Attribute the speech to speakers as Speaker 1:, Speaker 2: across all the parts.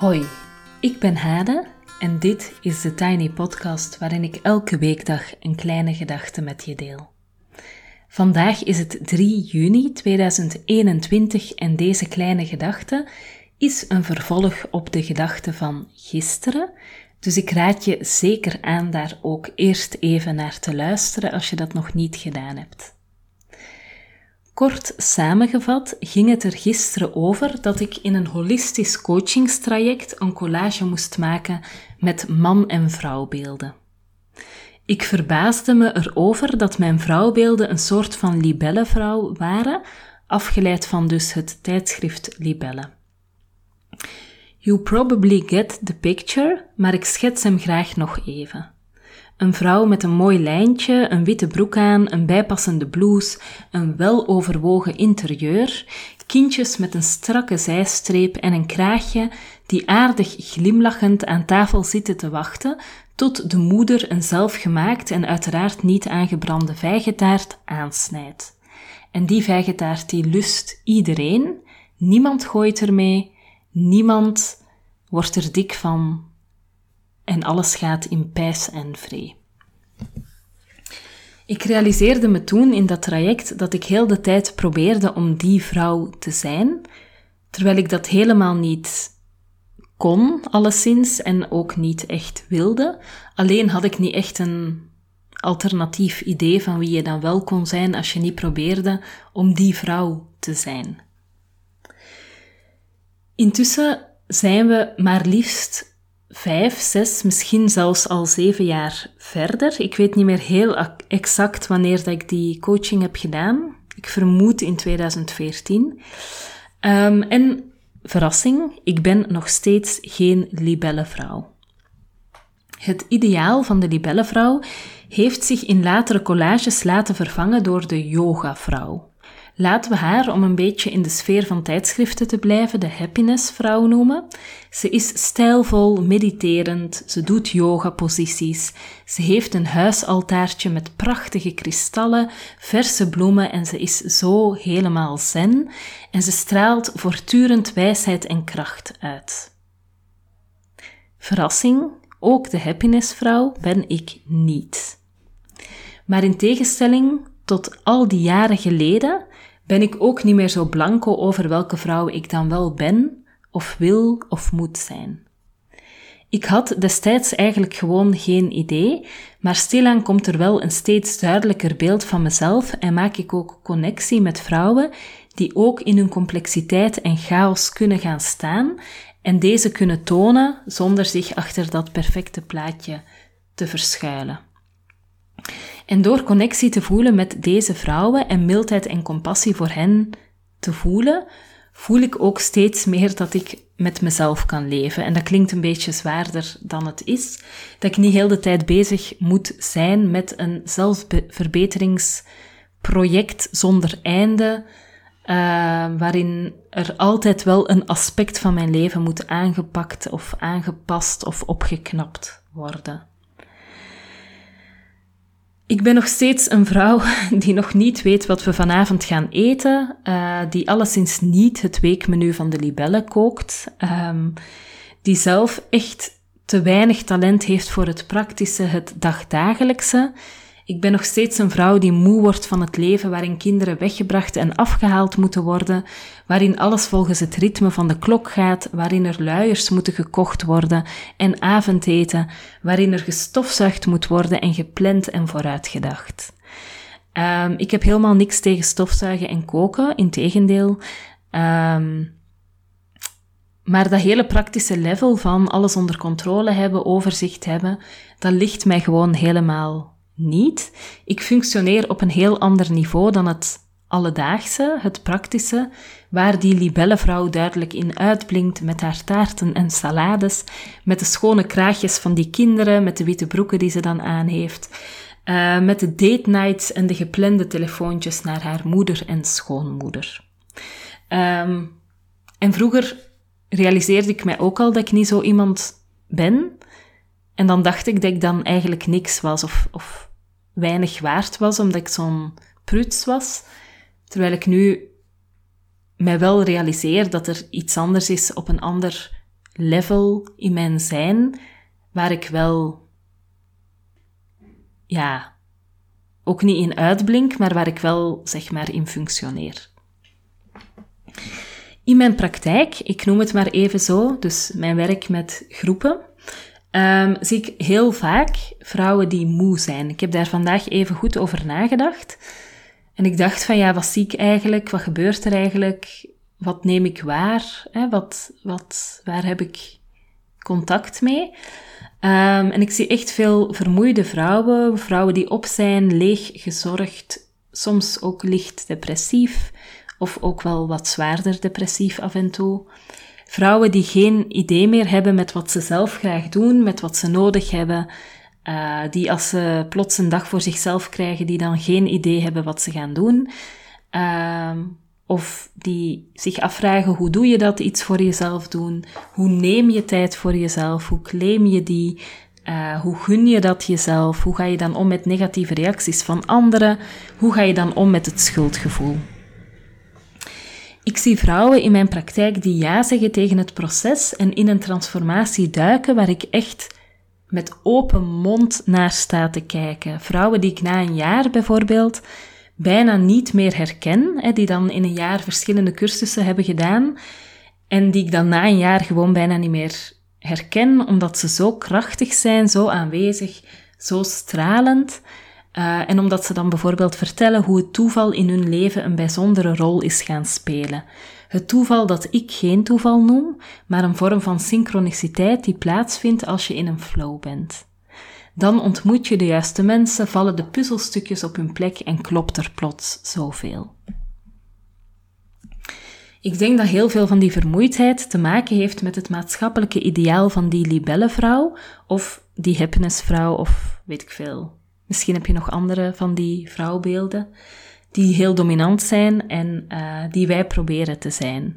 Speaker 1: Hoi, ik ben Hade en dit is de Tiny Podcast waarin ik elke weekdag een kleine gedachte met je deel. Vandaag is het 3 juni 2021 en deze kleine gedachte is een vervolg op de gedachte van gisteren. Dus ik raad je zeker aan daar ook eerst even naar te luisteren als je dat nog niet gedaan hebt. Kort samengevat ging het er gisteren over dat ik in een holistisch coachingstraject een collage moest maken met man- en vrouwbeelden. Ik verbaasde me erover dat mijn vrouwbeelden een soort van libellenvrouw waren, afgeleid van dus het tijdschrift Libelle. You probably get the picture, maar ik schets hem graag nog even. Een vrouw met een mooi lijntje, een witte broek aan, een bijpassende blouse, een weloverwogen interieur, kindjes met een strakke zijstreep en een kraagje die aardig glimlachend aan tafel zitten te wachten tot de moeder een zelfgemaakt en uiteraard niet aangebrande vijgetaart aansnijdt. En die vijgetaart die lust iedereen, niemand gooit ermee, niemand wordt er dik van en alles gaat in pijs en vree. Ik realiseerde me toen in dat traject dat ik heel de tijd probeerde om die vrouw te zijn, terwijl ik dat helemaal niet kon, alleszins, en ook niet echt wilde. Alleen had ik niet echt een alternatief idee van wie je dan wel kon zijn als je niet probeerde om die vrouw te zijn. Intussen zijn we maar liefst vijf, zes, misschien zelfs al zeven jaar verder. Ik weet niet meer heel exact wanneer dat ik die coaching heb gedaan. Ik vermoed in 2014. Um, en verrassing, ik ben nog steeds geen libellenvrouw. Het ideaal van de libellenvrouw heeft zich in latere collages laten vervangen door de yogavrouw. Laten we haar, om een beetje in de sfeer van tijdschriften te blijven, de happiness-vrouw noemen. Ze is stijlvol, mediterend, ze doet yoga-posities, ze heeft een huisaltaartje met prachtige kristallen, verse bloemen en ze is zo helemaal zen en ze straalt voortdurend wijsheid en kracht uit. Verrassing, ook de happiness-vrouw ben ik niet. Maar in tegenstelling tot al die jaren geleden ben ik ook niet meer zo blanco over welke vrouw ik dan wel ben, of wil of moet zijn. Ik had destijds eigenlijk gewoon geen idee, maar stilaan komt er wel een steeds duidelijker beeld van mezelf en maak ik ook connectie met vrouwen die ook in hun complexiteit en chaos kunnen gaan staan en deze kunnen tonen zonder zich achter dat perfecte plaatje te verschuilen. En door connectie te voelen met deze vrouwen en mildheid en compassie voor hen te voelen, voel ik ook steeds meer dat ik met mezelf kan leven. En dat klinkt een beetje zwaarder dan het is. Dat ik niet heel de tijd bezig moet zijn met een zelfverbeteringsproject zonder einde, uh, waarin er altijd wel een aspect van mijn leven moet aangepakt of aangepast of opgeknapt worden. Ik ben nog steeds een vrouw die nog niet weet wat we vanavond gaan eten, uh, die alleszins niet het weekmenu van de libellen kookt, um, die zelf echt te weinig talent heeft voor het praktische, het dagdagelijkse, ik ben nog steeds een vrouw die moe wordt van het leven waarin kinderen weggebracht en afgehaald moeten worden, waarin alles volgens het ritme van de klok gaat, waarin er luiers moeten gekocht worden en avondeten, waarin er gestofzuigd moet worden en gepland en vooruitgedacht. Um, ik heb helemaal niks tegen stofzuigen en koken, integendeel. Um, maar dat hele praktische level van alles onder controle hebben, overzicht hebben, dat ligt mij gewoon helemaal niet. Ik functioneer op een heel ander niveau dan het alledaagse, het praktische, waar die libellenvrouw duidelijk in uitblinkt met haar taarten en salades, met de schone kraagjes van die kinderen, met de witte broeken die ze dan aan heeft, uh, met de date nights en de geplande telefoontjes naar haar moeder en schoonmoeder. Um, en vroeger realiseerde ik mij ook al dat ik niet zo iemand ben. En dan dacht ik dat ik dan eigenlijk niks was of, of weinig waard was, omdat ik zo'n pruts was. Terwijl ik nu mij wel realiseer dat er iets anders is op een ander level in mijn zijn waar ik wel, ja, ook niet in uitblink, maar waar ik wel, zeg maar, in functioneer. In mijn praktijk, ik noem het maar even zo, dus mijn werk met groepen, um, zie ik heel vaak vrouwen die moe zijn. Ik heb daar vandaag even goed over nagedacht. En ik dacht van ja, wat zie ik eigenlijk? Wat gebeurt er eigenlijk? Wat neem ik waar? Hè? Wat, wat, waar heb ik contact mee? Um, en ik zie echt veel vermoeide vrouwen, vrouwen die op zijn, leeg gezorgd, soms ook licht depressief, of ook wel wat zwaarder depressief af en toe. Vrouwen die geen idee meer hebben met wat ze zelf graag doen, met wat ze nodig hebben, uh, die als ze plots een dag voor zichzelf krijgen, die dan geen idee hebben wat ze gaan doen. Uh, of die zich afvragen, hoe doe je dat, iets voor jezelf doen? Hoe neem je tijd voor jezelf? Hoe claim je die? Uh, hoe gun je dat jezelf? Hoe ga je dan om met negatieve reacties van anderen? Hoe ga je dan om met het schuldgevoel? Ik zie vrouwen in mijn praktijk die ja zeggen tegen het proces en in een transformatie duiken waar ik echt met open mond naar sta te kijken. Vrouwen die ik na een jaar bijvoorbeeld bijna niet meer herken, die dan in een jaar verschillende cursussen hebben gedaan en die ik dan na een jaar gewoon bijna niet meer herken, omdat ze zo krachtig zijn, zo aanwezig, zo stralend. Uh, en omdat ze dan bijvoorbeeld vertellen hoe het toeval in hun leven een bijzondere rol is gaan spelen. Het toeval dat ik geen toeval noem, maar een vorm van synchroniciteit die plaatsvindt als je in een flow bent. Dan ontmoet je de juiste mensen, vallen de puzzelstukjes op hun plek en klopt er plots zoveel. Ik denk dat heel veel van die vermoeidheid te maken heeft met het maatschappelijke ideaal van die libellenvrouw of die happinessvrouw of weet ik veel, Misschien heb je nog andere van die vrouwbeelden die heel dominant zijn en uh, die wij proberen te zijn.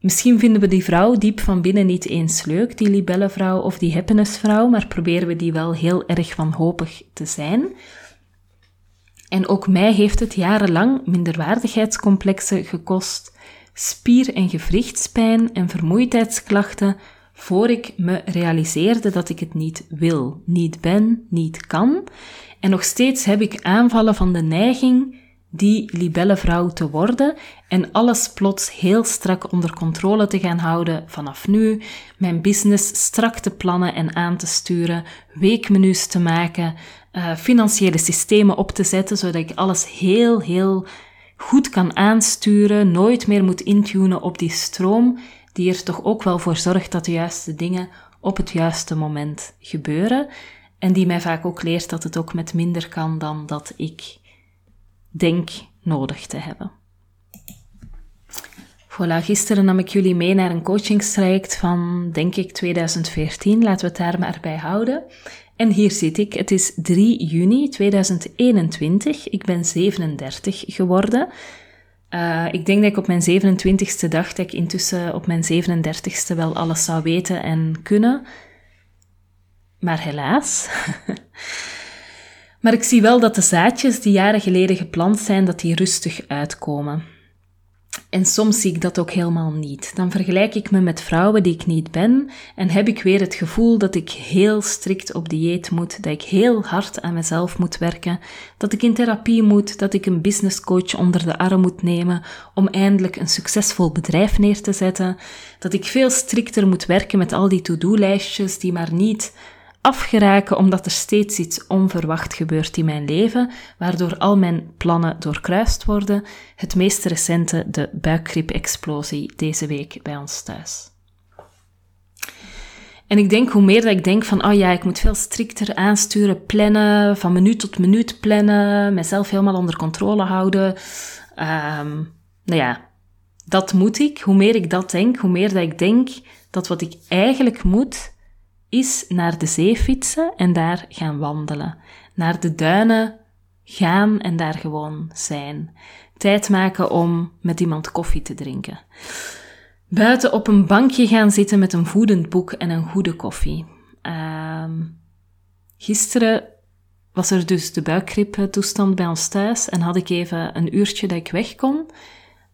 Speaker 1: Misschien vinden we die vrouw diep van binnen niet eens leuk, die libellenvrouw of die happinessvrouw, maar proberen we die wel heel erg wanhopig te zijn. En ook mij heeft het jarenlang minderwaardigheidscomplexen gekost, spier- en gewrichtspijn en vermoeidheidsklachten voor ik me realiseerde dat ik het niet wil, niet ben, niet kan. En nog steeds heb ik aanvallen van de neiging die libellenvrouw te worden en alles plots heel strak onder controle te gaan houden vanaf nu, mijn business strak te plannen en aan te sturen, weekmenu's te maken, uh, financiële systemen op te zetten, zodat ik alles heel, heel goed kan aansturen, nooit meer moet intunen op die stroom die er toch ook wel voor zorgt dat de juiste dingen op het juiste moment gebeuren. En die mij vaak ook leert dat het ook met minder kan dan dat ik denk nodig te hebben. Voilà, gisteren nam ik jullie mee naar een coachingstraject van, denk ik, 2014. Laten we het daar maar bij houden. En hier zit ik. Het is 3 juni 2021. Ik ben 37 geworden. Uh, ik denk dat ik op mijn 27ste dacht dat ik intussen op mijn 37ste wel alles zou weten en kunnen. Maar helaas. maar ik zie wel dat de zaadjes die jaren geleden geplant zijn, dat die rustig uitkomen. En soms zie ik dat ook helemaal niet. Dan vergelijk ik me met vrouwen die ik niet ben en heb ik weer het gevoel dat ik heel strikt op dieet moet, dat ik heel hard aan mezelf moet werken, dat ik in therapie moet, dat ik een businesscoach onder de arm moet nemen om eindelijk een succesvol bedrijf neer te zetten, dat ik veel strikter moet werken met al die to-do-lijstjes die maar niet afgeraken omdat er steeds iets onverwacht gebeurt in mijn leven, waardoor al mijn plannen doorkruist worden. Het meest recente, de buikgriep-explosie deze week bij ons thuis. En ik denk, hoe meer dat ik denk van, oh ja, ik moet veel strikter aansturen, plannen, van minuut tot minuut plannen, mezelf helemaal onder controle houden. Um, nou ja, dat moet ik. Hoe meer ik dat denk, hoe meer dat ik denk dat wat ik eigenlijk moet, is naar de zee fietsen en daar gaan wandelen. Naar de duinen gaan en daar gewoon zijn. Tijd maken om met iemand koffie te drinken. Buiten op een bankje gaan zitten met een voedend boek en een goede koffie. Uh, gisteren was er dus de buikgriep-toestand bij ons thuis en had ik even een uurtje dat ik weg kon.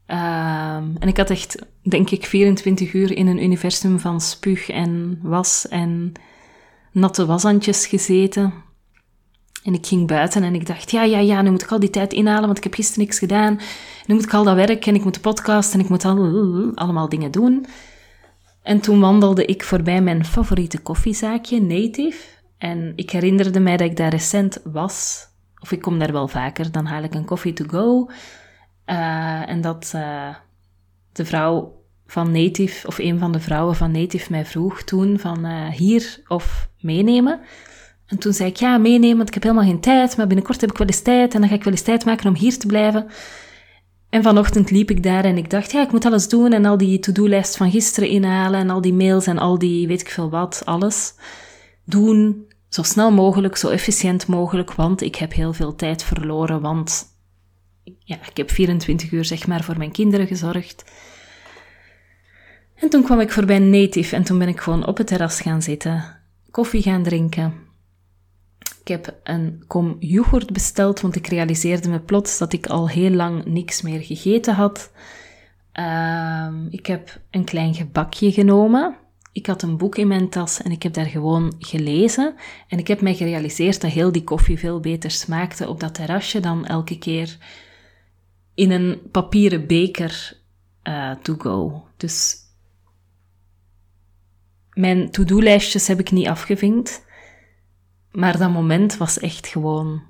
Speaker 1: Ehm, en ik had echt, denk ik, 24 uur in een universum van spuug en was en natte washandjes gezeten. En ik ging buiten en ik dacht, ja, ja, ja, nu moet ik al die tijd inhalen, want ik heb gisteren niks gedaan. Nu moet ik al dat werk en ik moet de podcast en ik moet al, allemaal dingen doen. En toen wandelde ik voorbij mijn favoriete koffiezaakje, Native. En ik herinnerde mij dat ik daar recent was. Of ik kom daar wel vaker, dan haal ik een koffie to go. Uh, en dat uh, de vrouw van Native, of een van de vrouwen van Native mij vroeg toen van uh, hier of meenemen. En toen zei ik ja, meenemen, want ik heb helemaal geen tijd, maar binnenkort heb ik wel eens tijd en dan ga ik wel eens tijd maken om hier te blijven. En vanochtend liep ik daar en ik dacht, ja, ik moet alles doen en al die to-do-lijst van gisteren inhalen en al die mails en al die weet ik veel wat, alles doen. Zo snel mogelijk, zo efficiënt mogelijk, want ik heb heel veel tijd verloren, want ja, ik heb 24 uur zeg maar voor mijn kinderen gezorgd. En toen kwam ik voorbij Native en toen ben ik gewoon op het terras gaan zitten, koffie gaan drinken. Ik heb een kom yoghurt besteld, want ik realiseerde me plots dat ik al heel lang niks meer gegeten had. Uh, ik heb een klein gebakje genomen. Ik had een boek in mijn tas en ik heb daar gewoon gelezen. En ik heb mij gerealiseerd dat heel die koffie veel beter smaakte op dat terrasje dan elke keer in een papieren beker uh, to go. Dus mijn to-do-lijstjes heb ik niet afgevinkt. Maar dat moment was echt gewoon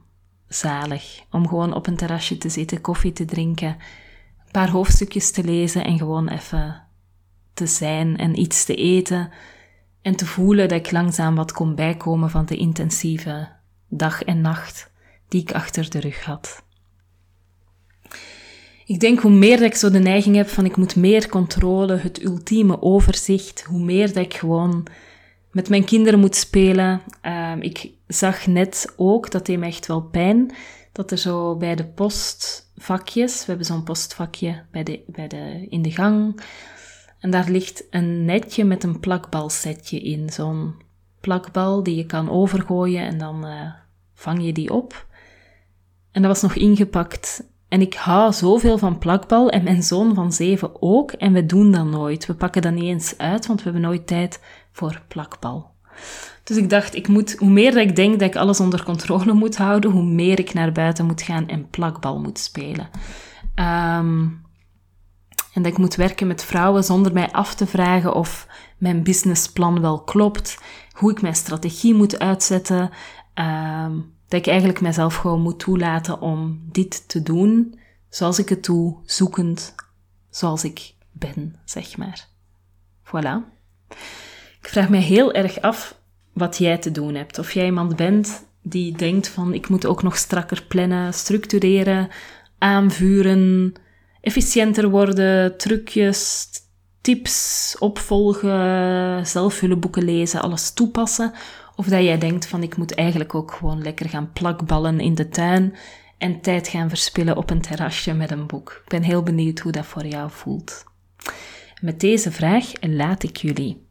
Speaker 1: zalig. Om gewoon op een terrasje te zitten, koffie te drinken, een paar hoofdstukjes te lezen en gewoon even te zijn en iets te eten. En te voelen dat ik langzaam wat kon bijkomen van de intensieve dag en nacht die ik achter de rug had. Ik denk hoe meer ik zo de neiging heb van ik moet meer controle, het ultieme overzicht, hoe meer dat ik gewoon met mijn kinderen moet spelen. Um, ik zag net ook, dat deed me echt wel pijn, dat er zo bij de postvakjes, we hebben zo'n postvakje bij de, bij de, in de gang, en daar ligt een netje met een plakbalsetje in. Zo'n plakbal die je kan overgooien en dan uh, vang je die op. En dat was nog ingepakt en ik hou zoveel van plakbal en mijn zoon van zeven ook. En we doen dat nooit. We pakken dat niet eens uit, want we hebben nooit tijd voor plakbal. Dus ik dacht, ik moet, hoe meer ik denk dat ik alles onder controle moet houden, hoe meer ik naar buiten moet gaan en plakbal moet spelen. Um, en dat ik moet werken met vrouwen zonder mij af te vragen of mijn businessplan wel klopt, hoe ik mijn strategie moet uitzetten. Um, dat ik eigenlijk mezelf gewoon moet toelaten om dit te doen zoals ik het doe, zoekend zoals ik ben, zeg maar. Voilà. Ik vraag me heel erg af wat jij te doen hebt. Of jij iemand bent die denkt van ik moet ook nog strakker plannen, structureren, aanvuren, efficiënter worden, trucjes, tips opvolgen, zelfhulpboeken lezen, alles toepassen. Of dat jij denkt van ik moet eigenlijk ook gewoon lekker gaan plakballen in de tuin en tijd gaan verspillen op een terrasje met een boek. Ik ben heel benieuwd hoe dat voor jou voelt. Met deze vraag laat ik jullie.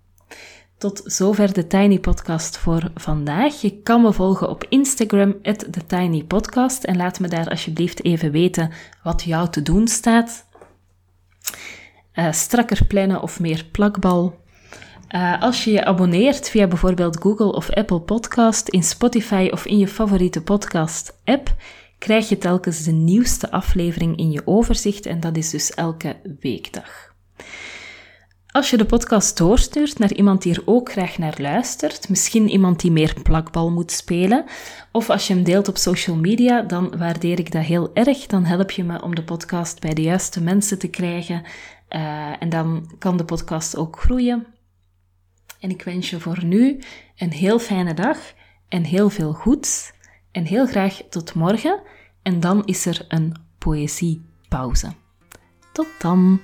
Speaker 1: Tot zover de Tiny Podcast voor vandaag. Je kan me volgen op Instagram, TheTinyPodcast. En laat me daar alsjeblieft even weten wat jou te doen staat. Uh, strakker plannen of meer plakbal. Uh, als je je abonneert via bijvoorbeeld Google of Apple Podcast, in Spotify of in je favoriete podcast-app, krijg je telkens de nieuwste aflevering in je overzicht en dat is dus elke weekdag. Als je de podcast doorstuurt naar iemand die er ook graag naar luistert, misschien iemand die meer plakbal moet spelen, of als je hem deelt op social media, dan waardeer ik dat heel erg. Dan help je me om de podcast bij de juiste mensen te krijgen uh, en dan kan de podcast ook groeien. En ik wens je voor nu een heel fijne dag en heel veel goeds. En heel graag tot morgen. En dan is er een poëziepauze. Tot dan!